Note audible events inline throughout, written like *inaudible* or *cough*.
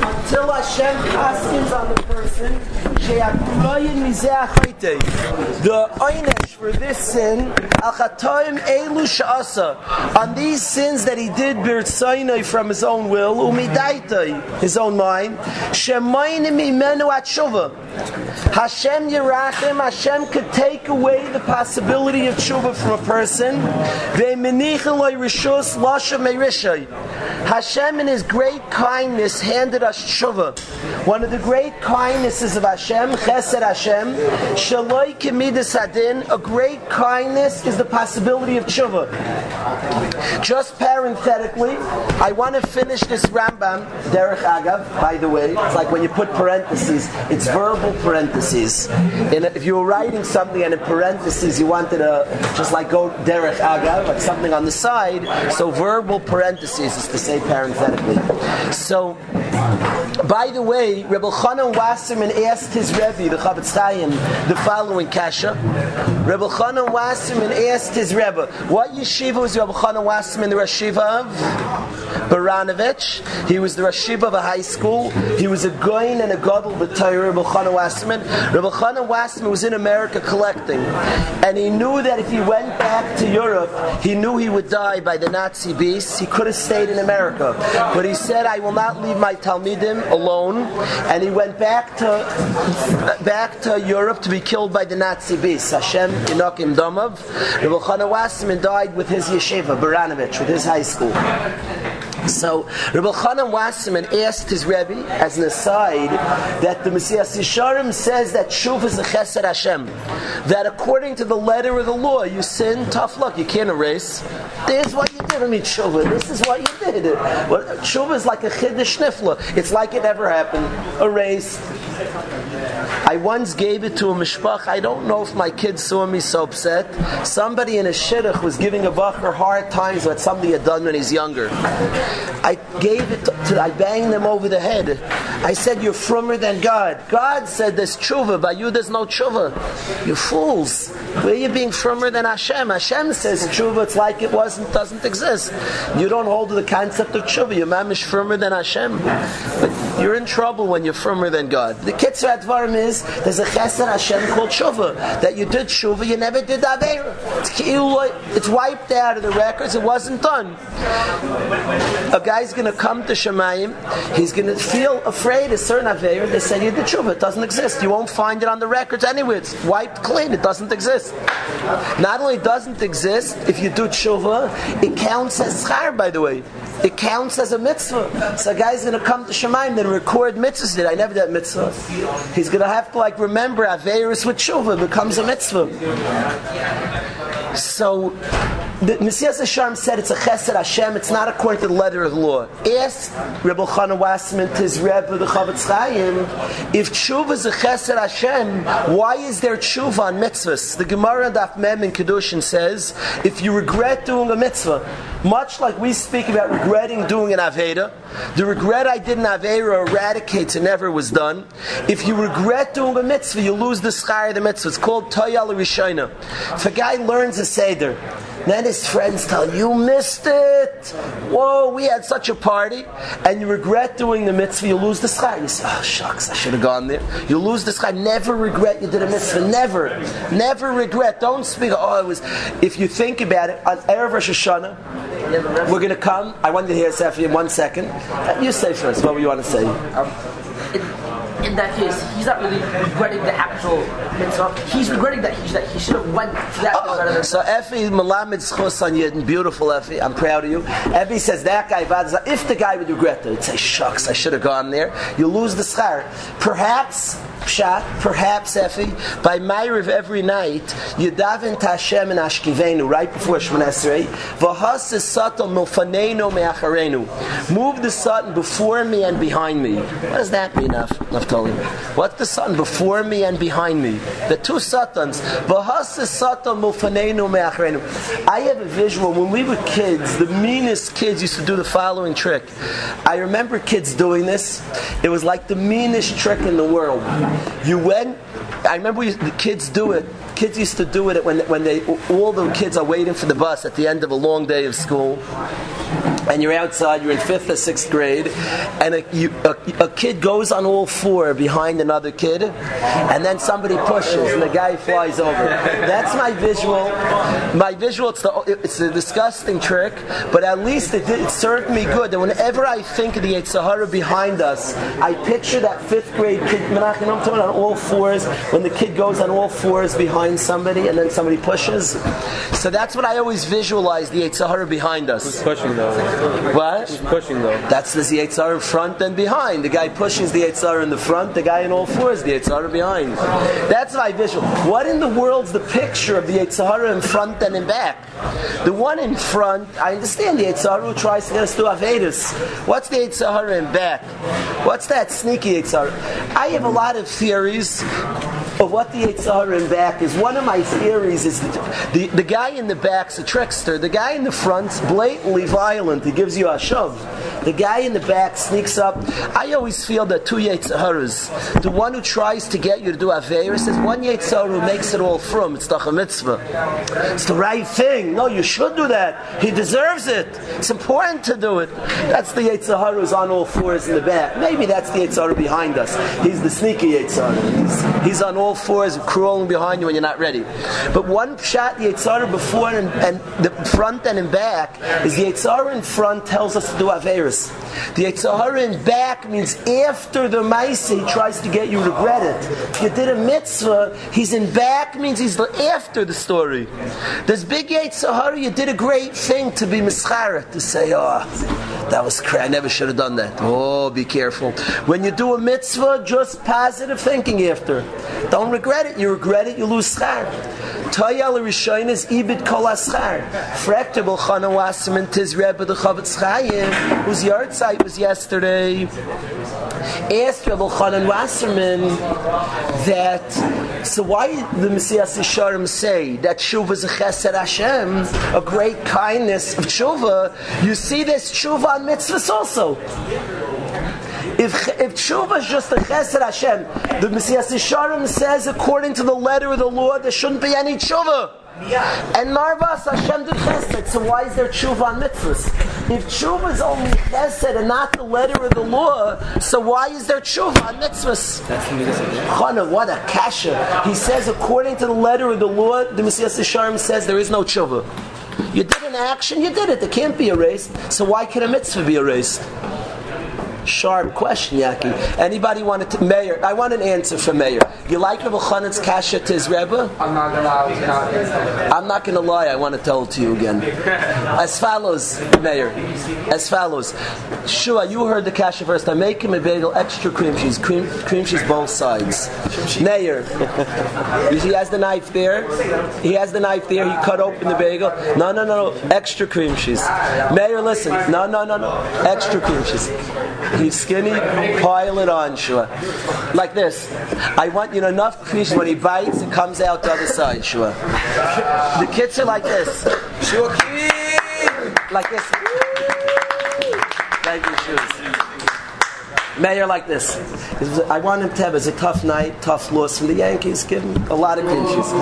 Until Hashem chaskins on the person, the einish for this sin, elu sha'asa, on these sins that he did birtzainai from his own will, umidaitai, his own mind, shemaynim imenu at shuva. Hashem Yerachim, Hashem could take away the possibility of tshuva from a person. Hashem, in His great kindness, handed us tshuva. One of the great kindnesses of Hashem, Chesed Hashem, Shaloi Kemidas Hadin, a great kindness is the possibility of tshuva. Just parenthetically, I want to finish this Rambam, Derech Agav, by the way. It's like when you put parentheses, it's verbal parentheses. In a, if you were writing something and in parentheses you wanted to just like go Derech Agav, like something on the side, so verbal parentheses is to say parenthetically. So, by the way, Rebbe Chanan Wasserman asked his Rebbe, the Chofetz Chaim, the following kasha. Rebbe Chanan Wasserman asked his Rebbe, what yeshiva was Rebbe Chanan Wasserman the Rashiva of? Baranovich. He was the Rashiva of a high school. He was a gaon and a gadol b'Torah, Rebbe Chanan Wasserman. Rebbe Chanan Wasserman was in America collecting, and he knew that if he went back to Europe, he knew he would die by the Nazi beasts. He could have stayed in America, but he said, "I will not leave my talmidim alone," and he went back to back to Europe to be killed by the Nazi beasts. Hashem Inokim Domov. Rebbe Chanan Wasserman died with his yeshiva, Baranovich, with his high school. So Rabbi Chanan Wasserman asked his Rebbe, as an aside, that the Messiah Yisharim says that Shuv is a Chesed Hashem. That according to the letter of the law, you sin, tough luck, you can't erase. This is what you did. I mean, Shuv, this is what you did. Shuv is like a Chiddush Nifla. It's like it never happened. Erased. I once gave it to a mishpach. I don't know if my kids saw me so upset. Somebody in a shidduch was giving a bacher hard times what somebody had done when he's younger. I gave it to, I banged them over the head. I said, You're frummer than God. God said there's tshuva. By you, there's no tshuva. You fools. Where are you being frummer than Hashem? Hashem says tshuva, it's like it wasn't, doesn't exist. You don't hold to the concept of tshuva. You're mamish frummer than Hashem. But you're in trouble when you're frummer than God. The Kitzur Advarim is there's a chesed Hashem called tshuva. That you did tshuva, you never did Aveira. It's, it's wiped out of the records, it wasn't done. A guy's going to come to Shemayim, he's going to feel afraid of certain Aveira. They say you did tshuva, it doesn't exist. You won't find it on the records anywhere. It's wiped clean, it doesn't exist. Not only doesn't exist, if you do tshuva, it counts as schar, by the way. It counts as a mitzvah. So a guy's going to come to Shemayim and record mitzvahs. Did I never did mitzvah? He's going to have to like remember Averis with tshuva becomes a mitzvah. So the Messias Hashem said it's a chesed Hashem, it's not according to the letter of the law. Ask Rebbe Chana Wasserman to his Rebbe, the Chofetz Chaim, if tshuva is a chesed Hashem, why is there tshuva on mitzvahs? The Gemara Daf Mem in Kedushin says, if you regret doing a mitzvah, much like we speak about regretting doing an Aveda, the regret I did in Aveda eradicates and never was done. If you regret doing a mitzvah, you lose the schar of the mitzvah. It's called Toyal Rishona. If a guy learns a Seder, then his friends tell you missed it. Whoa, we had such a party, and you regret doing the mitzvah. You lose the schar. You say, "Oh shucks, I should have gone there." You lose the schar. Never regret you did a mitzvah. Never, never regret. Don't speak. Oh, it was. If you think about it, on erev Rosh Hashanah, we're going to come. I want to hear Sefi in one second. You say first. What you want to say? In that case, he's not really regretting the actual mitzvah. He's regretting that he, that he should have went to that oh, mitzvah. So Effie Malamed Schos on Yidden, beautiful Effie, I'm proud of you. Effie says that guy, if the guy would regret it, he'd say, shucks, I should have gone there. You lose the schar. Perhaps Pshat, perhaps Effie, by Ma'ariv every night, you daven to Hashem and Ashkivenu, right before Shemon Esrei, V'has satel milfanenu me'acharenu. Move the Satan before me and behind me. What does that mean, Naftali? What's the Satan before me and behind me? The two Satans. V'has satel milfanenu me'acharenu. I have a visual, when we were kids, the meanest kids used to do the following trick. I remember kids doing this. It was like the meanest trick in the world. You went, I remember we, the kids do it. kids used to do it when when they all the kids are waiting for the bus at the end of a long day of school and you're outside, you're in fifth or sixth grade, and a, you, a, a, kid goes on all four behind another kid, and then somebody pushes, and the guy flies over. That's my visual. My visual. It's, the, it's a disgusting trick, but at least it, it served me good. And whenever I think of the Sahara behind us, I picture that fifth grade kid, Menachem, on all fours, when the kid goes on all fours behind somebody, and then somebody pushes. So that's what I always visualize the Sahara behind us. Who's pushing though? What? Who's pushing though? That's the Yetzar in front and behind. The guy pushes the Yetzar in the front, the guy in all fours, the Yetzar behind. That's my visual. What in the world's the picture of the Yetzar in front and in back? The one in front, I understand the who tries to get us to Avedis. What's the Yetzar in back? What's that sneaky Yetzar? I have a lot of theories of what the Yitzhar in back is. One of my theories is the, the guy in the back's a trickster. The guy in the front's blatantly violent. He gives you a shove. The guy in the back sneaks up. I always feel that two Yitzharas. The one who tries to get you to do Averis is one Yitzhar who makes it all from. It's the mitzvah. It's the right thing. No, you should do that. He deserves it. It's important to do it. That's the Yitzhar who's on all fours in the back. Maybe that's the Yitzhar behind us. He's the sneaky Yitzhar. He's, he's on all fours crawling behind you when you're not ready. But one shot the Yitzhar before and, and, the front and in back is the Yitzhar in front tells us to do Averis. The Yitzhar in back means after the Maisa he tries to get you regret it. If you did a mitzvah, he's in back means he's after the story. This big Yitzhar, you did a great thing to be Mischara, to say, oh, that was crazy, I never should have done that. Oh, be careful. When you do a mitzvah, just positive thinking after. Don't regret it. You regret it, you lose schar. Toyal Rishon is ibid kol aschar. Frekte Chanan Wasserman tis Rebbe the Chofetz Chaim, yard site was yesterday. Asked Rebbe Chanan Wasserman that, so why the Messiah Sisharim say that Shuva is a chesed Hashem, a great kindness of Shuva, you see this Shuva on mitzvahs also. If, if tshuva is just a chesed Hashem, the Messiah Sisharim says according to the letter of the law, there shouldn't be any tshuva. And Marvas Hashem did chesed, so why is there tshuva on mitzvahs? If tshuva is only chesed and not the letter of the law, so why is there tshuva on mitzvahs? Chana, what a kasha. He says according to the letter of the law, the Messiah Sisharim says there is no tshuva. You did an action, you did it. It can't be erased. So why can a mitzvah be erased? Sharp question, Yaki. Anybody want to, Mayor? I want an answer from Mayor. You like Rabbi Chanan's kasha to his Rebbe? I'm not gonna lie. I'm not gonna lie. I want to tell it to you again. As follows, Mayor. As follows. Shua, you heard the kasha first. I make him a bagel, extra cream cheese, cream, cream cheese both sides. Mayor, he has the knife there. He has the knife there. He cut open the bagel. No, no, no, no. Extra cream cheese. Mayor, listen. No, no, no, no. Extra cream cheese. He's skinny, pile it on, Shua. Like this. I want you know enough crease when he bites, it comes out the other side, Shua. The kids are like this. Shua, like this. Thank you, shoes. Mayor like this. I want him to have it's a tough night, tough loss from the Yankees. Give him a lot of pinches.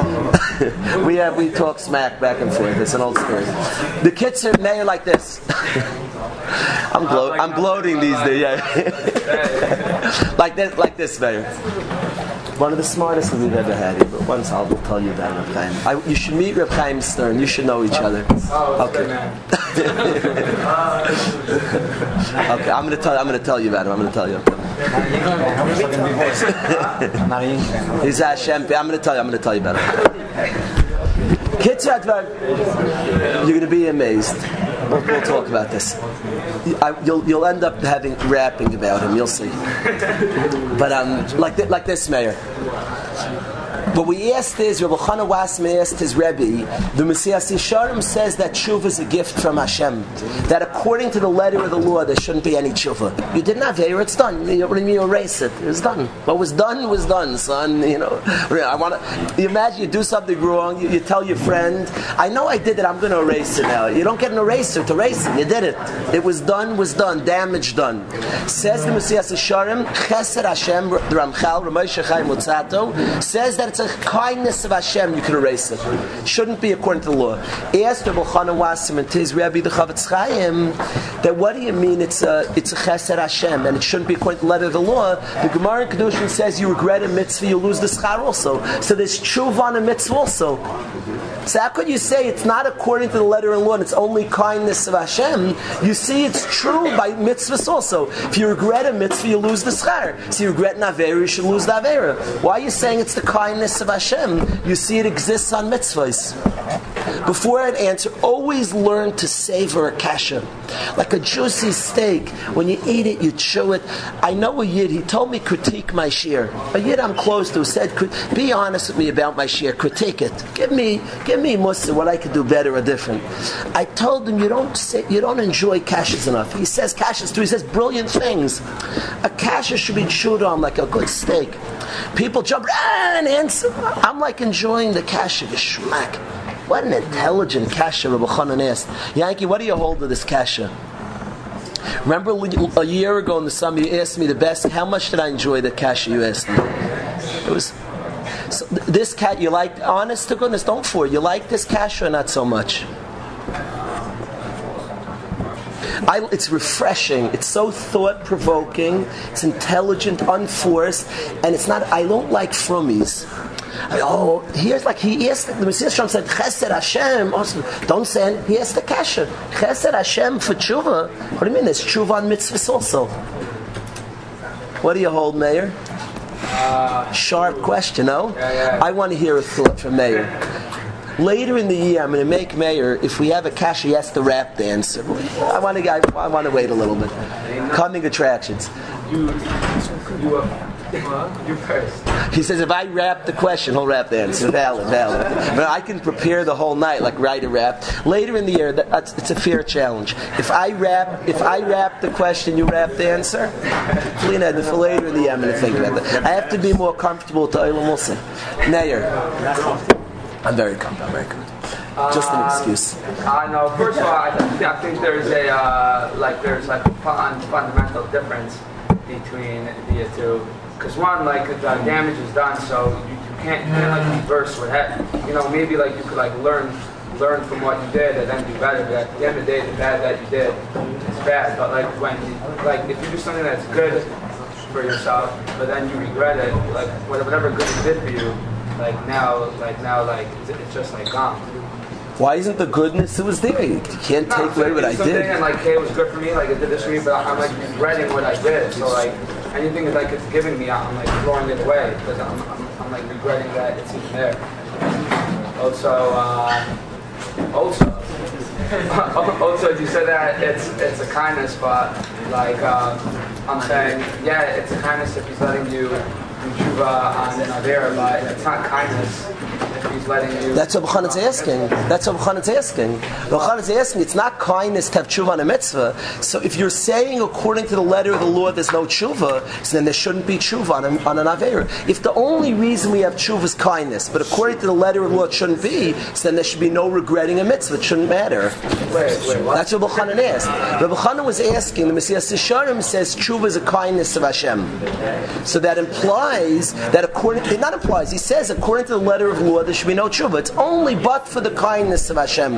*laughs* we have we talk smack back and forth. It's an old story. The kids are mayor like this. *laughs* I'm glo- I'm gloating these days. Yeah. *laughs* like this, like this, mayor. One of the smartest we've ever had here, but once I'll tell you about Reb Chaim. I, you should meet Reb Chaim Stern. You should know each oh. other. Oh, okay. *laughs* okay, I'm gonna tell. I'm gonna tell you about him. I'm gonna tell you. He's *laughs* Hashem. I'm gonna tell you. I'm gonna tell you about him. You're gonna be amazed. We'll, talk about this. I, you'll, you'll end up having rapping about him. You'll see. But um, like th- like this, Mayor. What we asked is, Rabbi Chanan Wasserman asked his Rebbe, the Mesilas Yesharim says that tshuva is a gift from Hashem. That according to the letter of the law, there shouldn't be any tshuva. You didn't have here, it's done. You, you erase it. It's done. What was done was done, son. You know, I want to. Imagine you do something wrong. You, you, tell your friend, "I know I did it. I'm going to erase it now." You don't get an eraser to erase it. You did it. It was done. Was done. Damage done. Says the Mesilas Yesharim, Chesed Hashem, Ramchal, Ramosha Chaim Luzzatto, says that it's a kindness of Hashem, you can erase it. Shouldn't be according to the law. He asked Rabbi Chanan Wasserman to his Rabbi the Chavetz Chaim that what do you mean it's a it's a chesed Hashem and it shouldn't be according to the letter of the law. The Gemara in Kedushin says you regret a mitzvah, you lose the schar also. So there's tshuva on a mitzvah also. So how could you say it's not according to the letter and law and it's only kindness of Hashem? You see, it's true by mitzvahs also. If you regret a mitzvah, you lose the schar. So you regret an avera, you should lose the avera. Why are you saying it's the kindness of Hashem? You see, it exists on mitzvahs. Before I'd answer, always learn to savor a kasha. Like a juicy steak, when you eat it, you chew it. I know a yid, he told me critique my shiur. A yid I'm close to said, be honest with me about my shiur, critique it. Give me, give me mussar what I could do better or different. I told him, you don't say, you don't enjoy kashas enough. He says kashas too, he says brilliant things. A kasha should be chewed on like a good steak. People jump ah, and answer. I'm like enjoying the kasha, the schmack. What an intelligent kasha, Rabbi Chanan asked. Yankee, what do you hold of this kasha? Remember a year ago in the summer you asked me the best, how much did I enjoy the kasha you asked me? It was, so this cat, you like, honest to goodness, don't for You like this kasha or not so much? I, it's refreshing. It's so thought provoking. It's intelligent, unforced, and it's not. I don't like frummies. Oh, here's like he asked the Mesilas Yesharim said Chesed Hashem. Also, don't it. He asked the kasha Chesed Hashem for tshuva. What do you mean? There's tshuva on mitzvahs also. What do you hold, Mayor? Uh, Sharp question, no? Yeah, yeah. I want to hear a thought from Mayor. Later in the year, I'm going to make Mayor. If we have a kasha, he has to rap dance. I want to. I, I want to wait a little bit. Coming attractions. You, you, uh, you first. He says if I rap the question, he'll rap the answer. Valid, valid. But I can prepare the whole night, like write a rap. Later in the year, that's, it's a fair challenge. If I rap, if I rap the question, you rap the answer. Head. For later in the year, I'm going to think about that. I have to be more comfortable to Eilam Wilson. Nair. I'm very comfortable. I'm very comfortable. Just an excuse. I uh, know. First of all, I, th- I think there's a uh, like there's like a fun, fundamental difference between the two because one, like the damage is done, so you, you can't you can't like mm. reverse what happened. You know, maybe like you could like learn learn from what you did and then do better. But at the end of the day, the bad that you did is bad. But like when you, like if you do something that's good for yourself, but then you regret it, like whatever good it did for you, like now, like now, like it's, it's just like gone. Why isn't the goodness that was there? You can't No, take so away what I it's something did. And like, hey, it was good for me. Like it did this for me, but I'm like regretting what I did. So like anything that like it's giving me, I'm like throwing it away because I'm, I'm, I'm like regretting that it's even there. Also, uh, also, *laughs* also, you said that it's it's a kindness, but like um, I'm saying, yeah, it's a kindness if he's letting you tshuva on an avera, but it's not kindness if he's letting you. That's what B'chanan's asking. That's what B'chanan's asking. B'chanan's asking, it's not kindness to have tshuva on a mitzvah. So if you're saying according to the letter of the law there's no tshuva, so then there shouldn't be tshuva on, a, on an Avera. If the only reason we have tshuva is kindness, but according to the letter of the law it shouldn't be, so then there should be no regretting a mitzvah. It shouldn't matter. Wait, wait, what? That's what B'chanan asked. Rabbi Chanan was asking, the Mesilas Yesharim says tshuva is a kindness of Hashem. So that implies that according to, not implies, he says according to the letter of law there should be no tshuva. It's only but for the kindness of Hashem.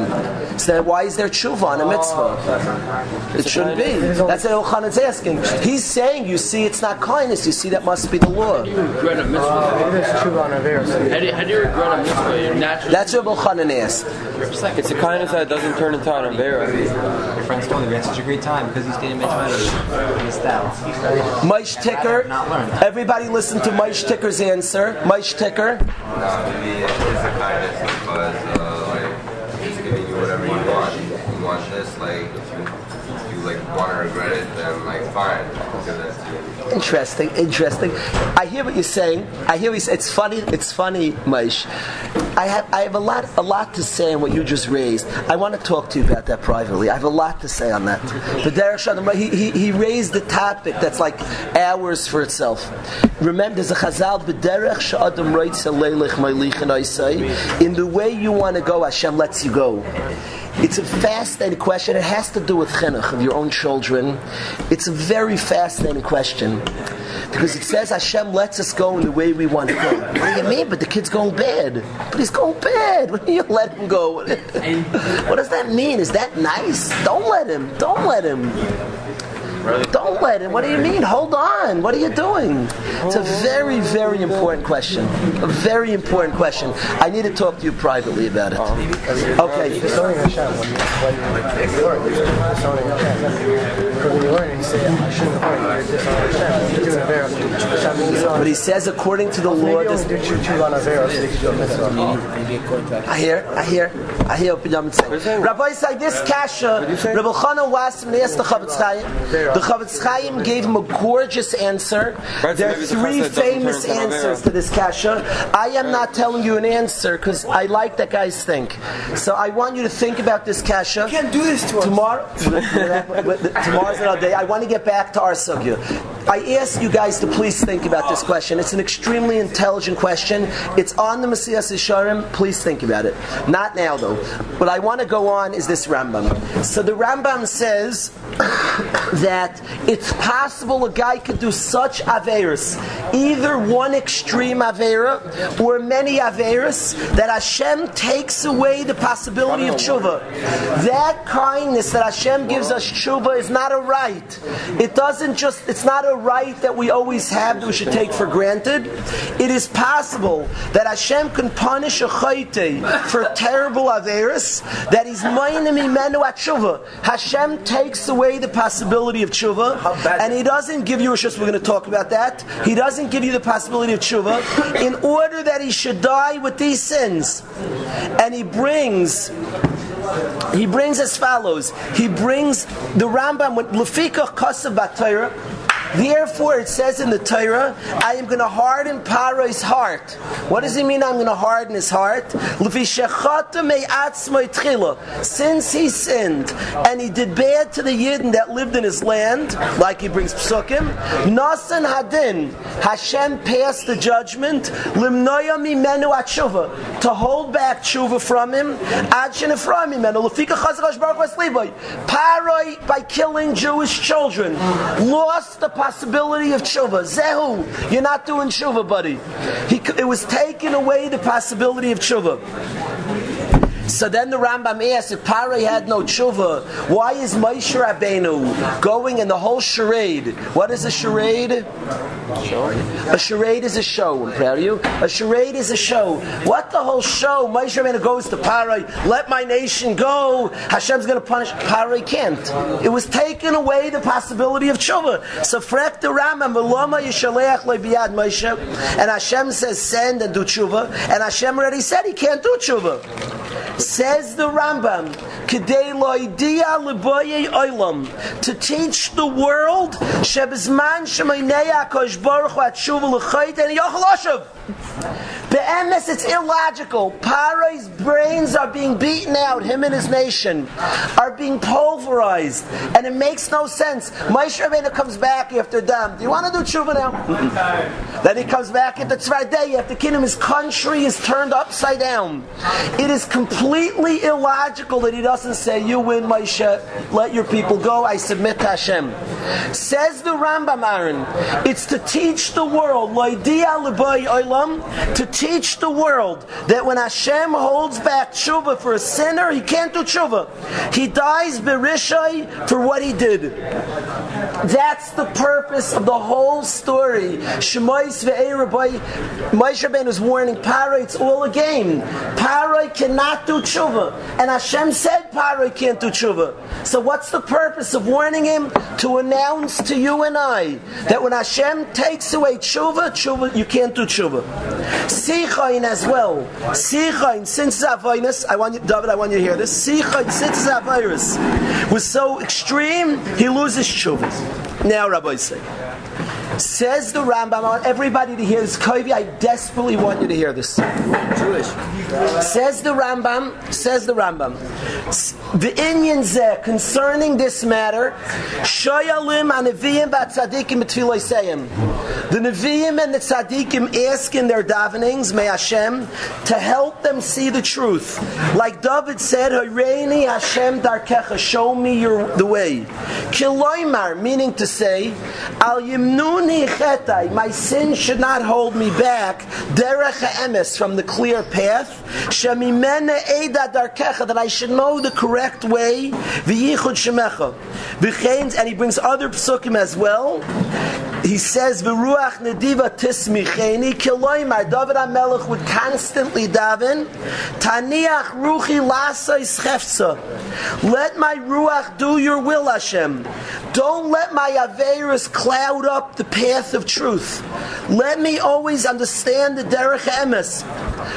So then why is there tshuva on a mitzvah? It shouldn't be. That's what Elchanan's asking. He's saying, you see, it's not kindness. You see, that must be the law. regret a mitzvah? It is true on Avera. So How do, you, how do you regret a mitzvah? Naturally. That's what Elchanan asked. It's a kindness that doesn't turn into an Avera. Your friends told me we had such a great time because you stayed in Mitzvah. Missed. Maish Ticker. Everybody listen to Maish Ticker's answer. Maish Ticker. Uh, like he's giving you whatever you want. You want this, like if you if you like want to regret it, then like fine, Interesting, interesting. I hear what you're saying. I hear what say. It's funny. It's funny, Maish. I have I have a lot a lot to say on what you just raised. I want to talk to you about that privately. I have a lot to say on that. But Derek he, he, he raised the topic that's like hours for itself. Remember, there's a chazal b'derech sh'adam reitz leilech meilichen oisai. In the way you want to go, Hashem lets you go. It's a fascinating question. It has to do with chinuch of your own children. It's a very fascinating question because it says Hashem lets us go in the way we want to go. What do you mean? But the kid's going bad. But he's going bad. *laughs* What do you let him go? *laughs* what does that mean? Is that nice? Don't let him. Don't let him. Don't let him. What do you mean? Hold on. What are you doing? It's a very, very important question. A very important question. I need to talk to you privately about it. Oh. Okay. Disowning Hashem, when you, when you learn, you're disowning Hashem. Because when you learn, you say, I shouldn't have learned, you're disowning Hashem. You're doing a vera. Hashem is disowning. But he says, according to the law, this, only do you choose on a vera so they can do a mitzvah. I hear, I hear, I hear what Rabbi say this kasha, Rabbi Chana was asked the Chofetz Chaim. The Chofetz Chaim gave him a gorgeous answer. There are three famous turn to an answers to this kasha. I am not telling you an answer because I like that guy's think. So I want you to think about this kasha. You can't do this to us. Tomorrow, *laughs* tomorrow's another day. I want to get back to our sugya. I ask you guys to please think about this question. It's an extremely intelligent question. It's on the Mesilas Yesharim. Please think about it. Not now, though. What I want to go on is this Rambam. So the Rambam says *coughs* that it's possible a guy could do such averas, either one extreme avera or many averas, that Hashem takes away the possibility of tshuva. That kindness that Hashem gives us tshuva is not a right. It doesn't just, it's not a right that we always have that we should take for granted. It is possible that Hashem can punish a chayte for terrible averas, that he's minim imenu at tshuva. Hashem takes away the possibility of tshuva, and he doesn't give you a shus, we're going to talk about that. He doesn't give you the possibility of tshuva in order that he should die with these sins. And he brings he brings as follows. He brings the Rambam with Lefika Kasav Batayra. Therefore, it says in the Torah, I am going to harden Paro's heart. What does he mean? I'm going to harden his heart. Since he sinned and he did bad to the Yidden that lived in his land, like he brings psukim, Nasan hadin, Hashem passed the judgment, to hold back tshuva from him. Paroi, by killing Jewish children, lost the possibility of tshuva. Zehu, you're not doing tshuva, buddy. He, it was taken away the possibility of tshuva. So then the Rambam asks, if Paray had no tshuva, why is Moshe Rabbeinu going in the whole charade? What is a charade? A charade is a show. I'm proud of you. A charade is a show. What the whole show? Moshe Rabbeinu goes to Paray, let my nation go. Hashem's going to punish. Paray can't. It was taken away the possibility of tshuva. So frek the Rambam, and Hashem says, send and do tshuva, and Hashem already said he can't do tshuva. Says the Rambam, "Kedei loidia leboye olam," to teach the world shebizman shemaynei Hakadosh Baruch Hu atshuva l'chayt and yochel oshav. Be'emes, it's illogical. Paro's brains are being beaten out. Him and his nation are being pulverized, and it makes no sense. Moshe Rabbeinu comes back after them. Do you want to do tshuva now? *laughs* then he comes back at the Tzvardei after kingdom. His country is turned upside down. It is completely illogical that he doesn't say, "You win, Moshe. Let your people go. I submit to Hashem." Says the Rambam Aaron, it's to teach the world, to teach the world that when Hashem holds back tshuva for a sinner, he can't do tshuva. He dies berishai for what he did. That's the purpose of the whole story. Ve'erabai. Moshe Rabbeinu is warning Paray, it's all a game. Paray cannot do tshuva. And Hashem said Paray can't do tshuva. So what's the purpose of warning him? To announce to you and I that when Hashem takes away tshuva, tshuva, you can't do tshuva. Sichain as well. Sichain, since it's Avoinus, I want you, David, I want you to hear this. Sichain, since it's Avoinus, was so extreme, he loses tshuva. Now, Rabbi say. Says the Rambam, I want everybody to hear this. Kovi, I desperately want you to hear this. Jewish. Says the Rambam, says the Rambam. The Inyan concerning this matter, Shoyalim Anaviyim Batzadikim Betfiloiseyim. The Nevi'im and the Tzadikim ask in their davenings, may Hashem, to help them see the truth. Like David said, Hayreini Hashem Darkecha, show me your, the way. Kiloimar, meaning to say, Al My sin should not hold me back, Derech Emes, from the clear path, that I should know the correct way, and he brings other psukim as well. He says, "V'ruach nediva tismicheni." Kiloimar, David Hamelech would constantly daven, "Taniach ruchi lasa ischefza." Let my ruach do your will, Hashem. Don't let my averis cloud up the path of truth. Let me always understand the derech emes.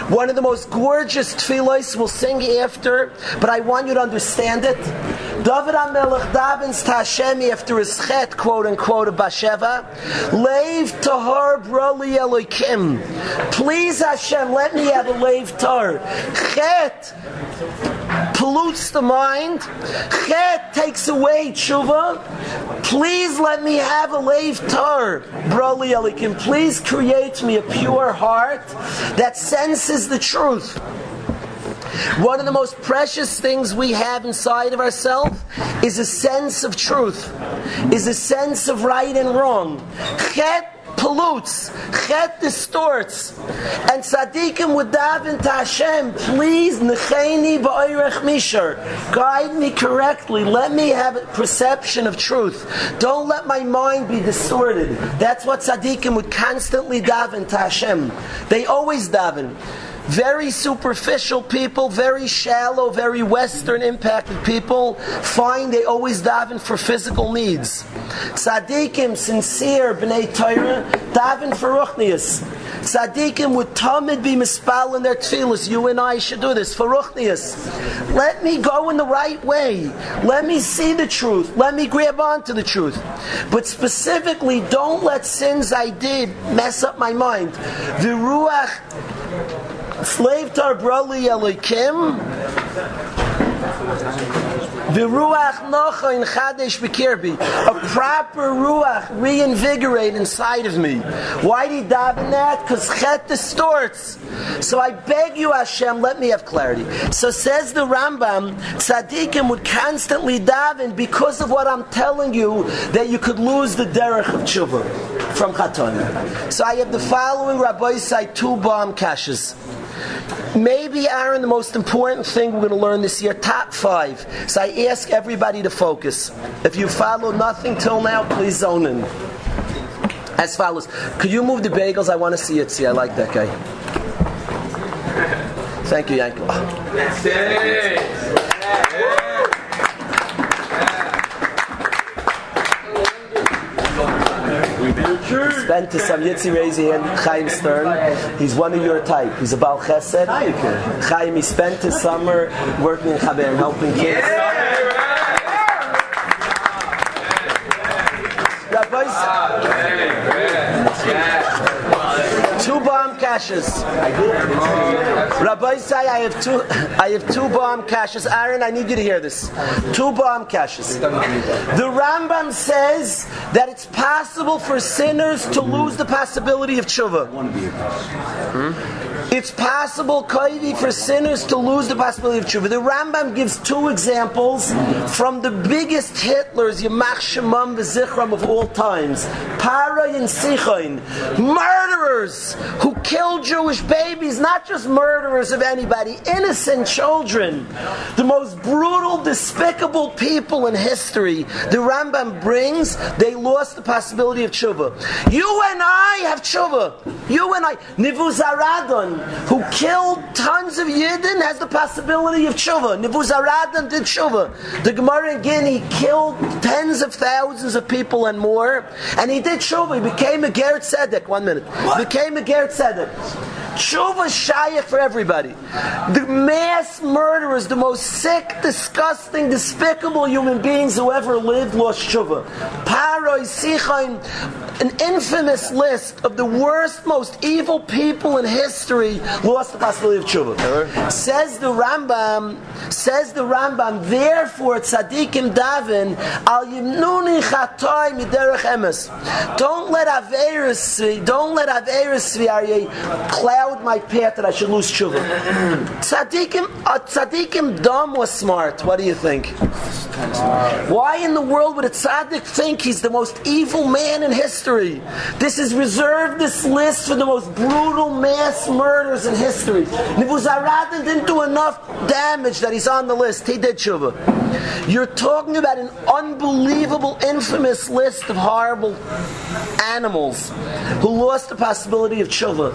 One of the most gorgeous tefillos we'll sing after, but I want you to understand it. David HaMelech davens to Hashem after his chet, quote unquote, of Basheva. Lev tahor b'ra li Elokim. Please Hashem, let me have a leiv tahar. Chet pollutes the mind. Chet takes away tshuva. Please let me have a leiv tar, b'ra li Elokim. Please create me a pure heart that senses the truth. One of the most precious things we have inside of ourselves is a sense of truth, is a sense of right and wrong. Chet pollutes, Chet distorts, and tzaddikim would daven to Hashem, please, necheni ba'oirech mishar, guide me correctly, let me have a perception of truth. Don't let my mind be distorted. That's what tzaddikim would constantly daven to Hashem. They always daven. Very superficial people, very shallow, very Western impacted people find they always daven for physical needs. Tzaddikim, sincere, b'nei Torah, daven for ruchnias. Tzaddikim would tamid be mispal in their tefillas. You and I should do this for ruchnias. Let me go in the right way. Let me see the truth. Let me grab onto the truth. But specifically, don't let sins I did mess up my mind. The ruach Slave tar brali elikim. The ruach nocha in chadesh b'kirbi, a proper ruach reinvigorate inside of me. Why you daven that? Because chet distorts. So I beg you, Hashem, let me have clarity. So says the Rambam, tzaddikim would constantly daven because of what I'm telling you that you could lose the derech of tshuva from chatonim. So I have the following Rabbi say two bomb caches. Maybe, Aaron, the most important thing we're going to learn this year, top five. So I ask everybody to focus. If you follow nothing till now, please zone in. As follows. Could you move the bagels? I want to see it. See, I like that guy. Thank you, Yankel. Spent to some Yitzi Rezi and Chaim Stern. He's one of your type. He's a Baal Chesed. Chaim, he spent his summer working in Chaber, helping kids. Two bomb caches. Rabbi say I have two. *coughs* I have two bomb caches. Aaron, I need you to hear this. Two bomb caches. The Rambam says that it's possible for sinners to lose the possibility of tshuva. Hmm? It's possible, Kaivi, for sinners to lose the possibility of tshuva. The Rambam gives two examples from the biggest Hitlers, Yamach Shemam v'Zichram of all times. Para and Sichain, murderers who kill Jewish babies, not just murderers of anybody, innocent children. The most brutal, despicable people in history. The Rambam brings, they lost the possibility of tshuva. You and I have tshuva. You and I. Nivuzaradon, who killed tons of Yidden, has the possibility of tshuva. Nivuzaradon did tshuva. The Gemara in Gittin killed tens of thousands of people and more, and he did tshuva. He became a Ger Tzedek. One minute. Became a Ger Tzedek. Tshuva shayach for everybody. The mass murderers, the most sick, disgusting, despicable human beings who ever lived, lost tshuva. Paro Paroi Sichain, an infamous list of the worst, most evil people in history lost the possibility of tshuva. Says the Rambam, says the Rambam, therefore tzaddikim davin al yimnuni chatoi miderech emes. Don't let Averis, don't let Averis cloud my path that I should lose tshuva. *laughs* tzaddikim, a tzaddikim dumb was smart. What do you think? Why in the world would a tzaddik think he's the most evil man in history? This is reserved, this list, for the most brutal mass murders in history. Nebuchadnezzar didn't do enough damage that he's on the list. He did tshuva. You're talking about an unbelievable, infamous list of horrible animals who lost the possibility of tshuva.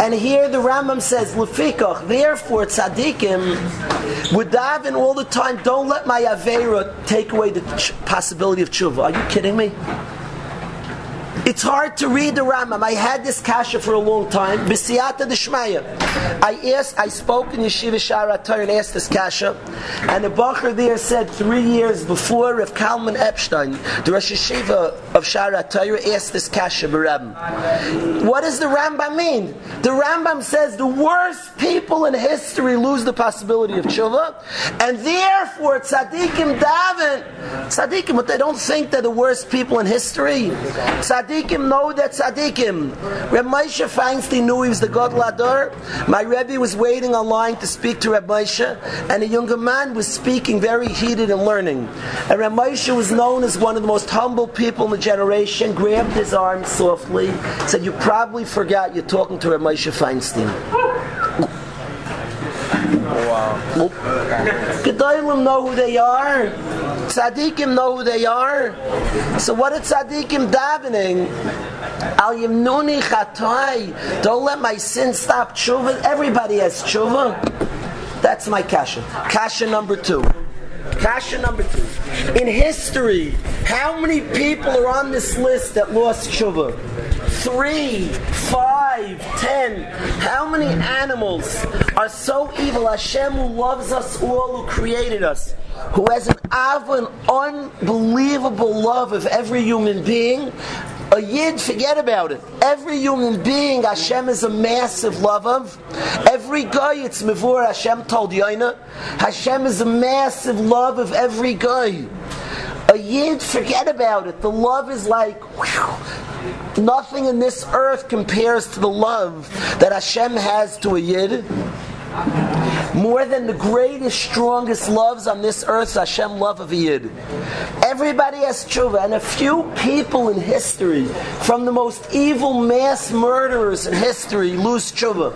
And here the Rambam says, Lefikach, therefore tzaddikim would daven all the time, don't let my Avera take away the possibility of tshuva. Are you kidding me? It's hard to read the Rambam. I had this kasha for a long time. B'siyata d'shmaya. I asked, I spoke in Yeshiva Shaarei Torah and asked this kasha, and the Bacher there said three years before Rav Kalman Epstein, the Rosh Yeshiva of Shaarei Torah, asked this kasha b'Rambam. What does the Rambam mean? The Rambam says the worst people in history lose the possibility of tshuva, and therefore tzaddikim daven. Tzaddikim, but they don't think they're the worst people in history. Tzaddikim tzaddikim know that tzaddikim. Reb Moshe Feinstein knew he was the God Lador. My Rebbe was waiting online to speak to Reb Moshe, and a younger man was speaking very heated and learning. And Reb Moshe was known as one of the most humble people in the generation, grabbed his arm softly, said, you probably forgot you're talking to Reb Moshe Feinstein. Wow. Gedolim know who they are. Tzaddikim know who they are. So what are tzaddikim davening? Al yimnuni chatoi. Don't let my sin stop tshuva. Everybody has tshuva. That's my kasha. Kasha number two. Kasha number two. In history, how many people are on this list that lost tshuva? Three, five, ten. How many animals are so evil? Hashem who loves us all, who created us, who has an av, unbelievable love of every human being. A yid, forget about it. Every human being, Hashem is a massive love of. Every guy, it's mevur. Hashem told Yaina. Hashem is a massive love of every guy. A yid, forget about it. The love is like whew, nothing in this earth compares to the love that Hashem has to a yid. More than the greatest, strongest loves on this earth is Hashem love of a Yid. Everybody has tshuva, and a few people in history, from the most evil mass murderers in history, lose tshuva.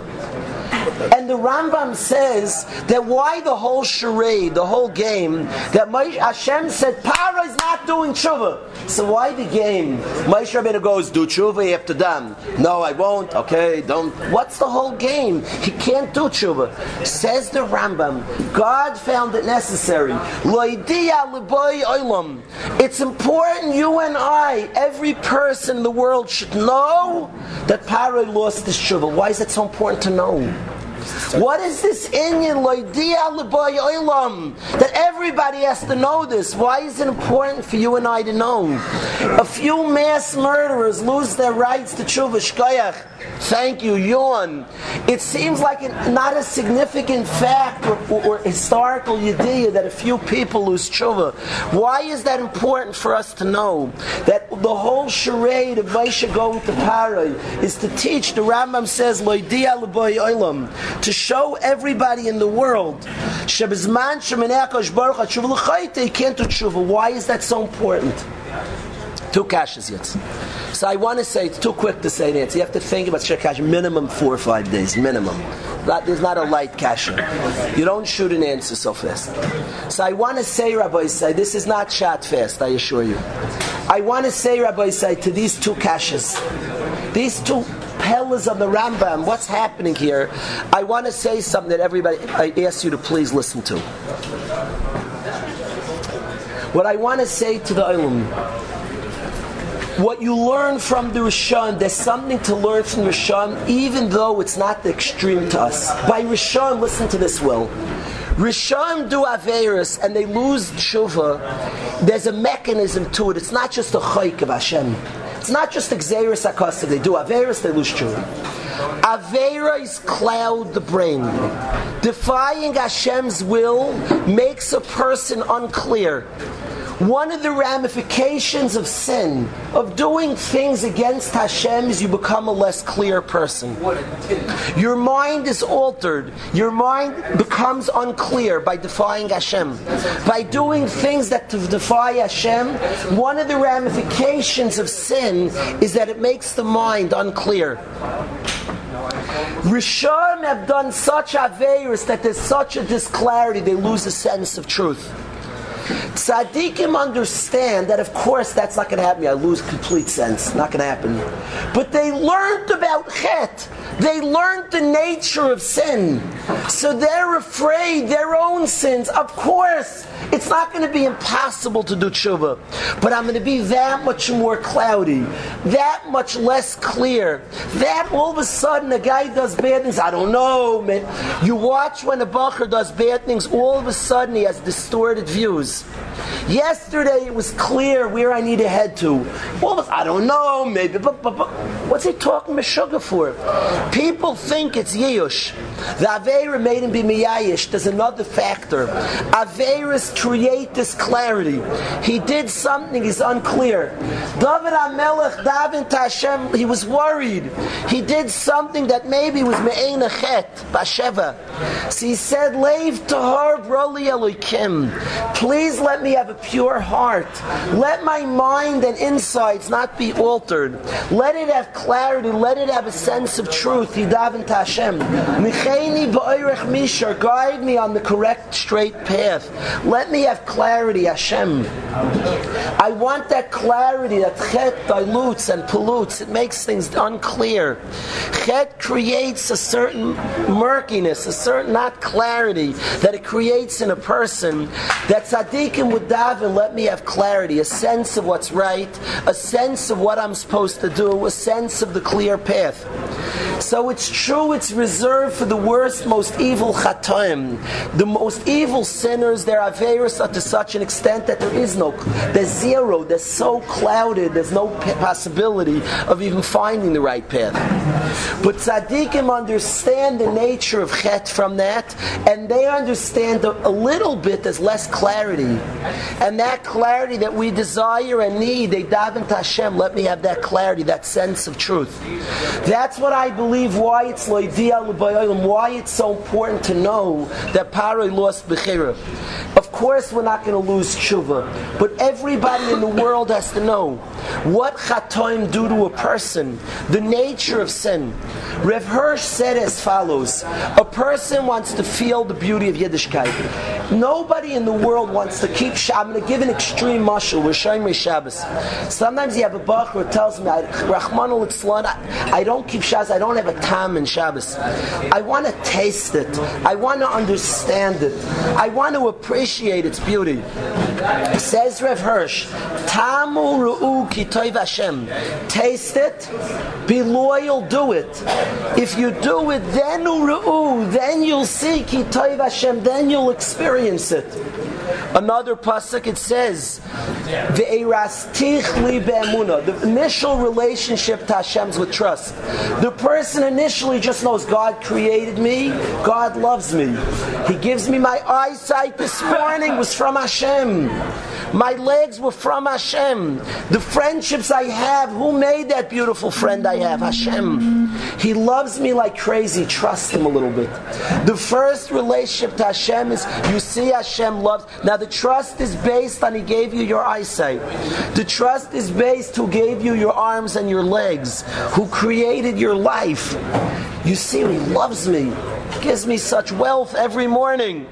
And the Rambam says that why the whole charade, the whole game, that Moshe, Hashem said, Para is not doing tshuva. So why the game? Moshe Rabbeinu goes, do tshuva after them. No, I won't. Okay, don't. What's the whole game? He can't do tshuva. Says the Rambam, God found it necessary. It's important you and I, every person in the world should know that Paro lost his tshuva. Why is it so important to know? What is this Inyan that everybody has to know this? Why is it important for you and I to know? A few mass murderers lose their rights to tshuva shkoyach. Thank you, Yon. It seems like not a significant fact or, or, or historical idea that a few people lose tshuva. Why is that important for us to know? That the whole charade of Vaisha go with the paray is to teach, the Rambam says, to show everybody in the world can't do tshuva. Why is that so important? Two kashas yet. So I want to say, it's too quick to say the answer. You have to think about shekash minimum four or five days, minimum. That, there's not a light kasha. You don't shoot an answer so fast. So I want to say, Rabbi say, this is not shot fast, I assure you. I want to say, Rabbi say, to these two kashas, these two pillars of the Rambam, what's happening here? I want to say something that everybody, I ask you to please listen to. What I want to say to the Ilum, what you learn from the Rishon, there's something to learn from Rishon, even though it's not the extreme to us. By Rishon, listen to this, Will. Rishon do Averis and they lose tshuva, there's a mechanism to it. It's not just a chayk of Hashem. It's not just Xeris Akostiv. They do Averis, they lose tshuva. Avera is cloud the brain. Defying Hashem's will makes a person unclear. One of the ramifications of sin, of doing things against Hashem, is you become a less clear person. Your mind is altered. Your mind becomes unclear by defying Hashem. By doing things that defy Hashem, one of the ramifications of sin is that it makes the mind unclear. Rishon have done such averis that there's such a disclarity, they lose a sense of truth. Tzaddikim understand that, of course, that's not going to happen. I lose complete sense. Not going to happen. But they learned about chet. They learned the nature of sin. So they're afraid their own sins. Of course, it's not going to be impossible to do tshuva. But I'm going to be that much more cloudy. That much less clear. That all of a sudden a guy does bad things. I don't know, man. You watch when a bacher does bad things, all of a sudden he has distorted views. Yesterday it was clear where I need to head to. Well, I don't know, maybe. But, but, but what's he talking sugar for? People think it's Yiyush. The Aveira made him be Miyayish. There's another factor. Aveiras create this clarity. He did something, he's unclear. David HaMelech, David Hashem, he was worried. He did something that maybe was Me'ena Chet, Basheva. So he said, Lev tahor b'ra li Elokim. Please let me have a pure heart. Let my mind and insides not be altered. Let it have clarity. Let it have a sense of truth. Yidaven Hashem. Micheni ba'oirech mishar. Guide me on the correct, straight path. Let me have clarity, Hashem. I want that clarity that chet dilutes and pollutes. It makes things unclear. Chet creates a certain murkiness, a certain not clarity that it creates in a person that tzaddikim would daven, let me have clarity, a sense of what's right, a sense of what I'm supposed to do, a sense of the clear path. So it's true, it's reserved for the worst, most evil chatoim. The most evil sinners, their averis are to such an extent that there is no, there's zero, they're so clouded, there's no possibility of even finding the right path. But tzaddikim understand the nature of chet from that, and they understand a, little bit, there's less clarity. And that clarity that we desire and need, they daven to Hashem, let me have that clarity, that sense of truth. That's what I believe why it's why it's so important to know that Paroi lost Bechira. Of course we're not going to lose tshuva, but everybody in the world has to know what chatoim do to a person, the nature of sin. Rev Hirsch said as follows, a person wants to feel the beauty of Yiddishkeit. Nobody in the world wants to keep Shah. I'm going to give an extreme mushal. We're showing me Shabbos. Sometimes you have a bach who tells me, Rahman I don't keep Shabbos. I don't have a tam in Shabbos. I want to taste it. I want to understand it. I want to appreciate its beauty. Says Rev Hirsch, Tamu ru'u ki Hashem. Taste it. Be loyal. Do it. If you do it, then ru'u, then you'll see ki Hashem. Then you'll experience it. Another pasuk it says. The initial relationship to Hashem's with trust. The person initially just knows God created me, God loves me. He gives me my eyesight this morning was from Hashem. My legs were from Hashem. The friendships I have, who made that beautiful friend I have? Hashem. He loves me like crazy. Trust him a little bit. The first relationship to Hashem is you see Hashem loves. Now the trust is based on He gave you your eyesight. The trust is based who gave you your arms and your legs, who created your life. You see, He loves me. Gives me such wealth every morning.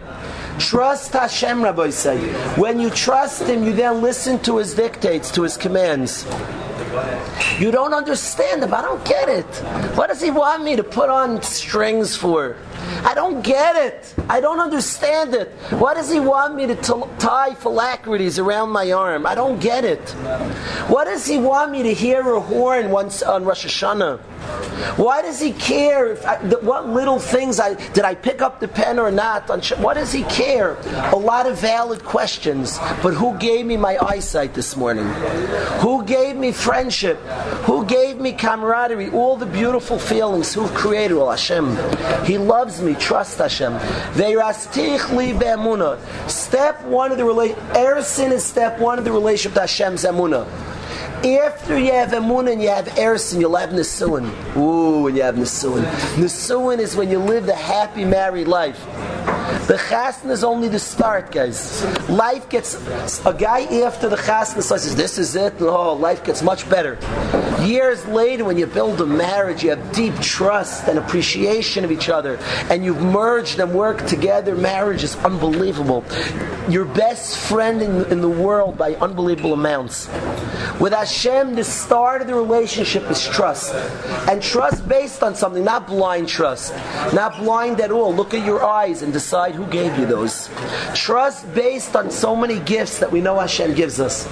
Trust Hashem, Rabbi say. When you trust Him, you then listen to His dictates, to His commands. You don't understand him. I don't get it. What does he want me to put on strings for? I don't get it. I don't understand it. Why does he want me to t- tie phylacteries around my arm? I don't get it. Why does he want me to hear a horn once on Rosh Hashanah? Why does he care if I, what little things I did I pick up the pen or not? On, what does he care? A lot of valid questions. But who gave me my eyesight this morning? Who gave me friendship? Who gave me camaraderie? All the beautiful feelings. Who created all Hashem? He loves me. Trust Hashem. Step one of the relation. Ersin is step one of the relationship to Hashem's emuna. After you have Emun and you have Ersin, you'll have Nisuin. Ooh, when you have Nisuin. Nisuin is when you live the happy married life. The chasna is only the start, guys. Life gets a guy after the chasna says, "This is it." Oh, life gets much better. Years later, when you build a marriage, you have deep trust and appreciation of each other, and you've merged and worked together. Marriage is unbelievable. Your best friend in, in the world by unbelievable amounts. With Hashem, the start of the relationship is trust, and trust based on something, not blind trust, not blind at all. Look at your eyes and decide who gave you those. Trust based on so many gifts that we know Hashem gives us.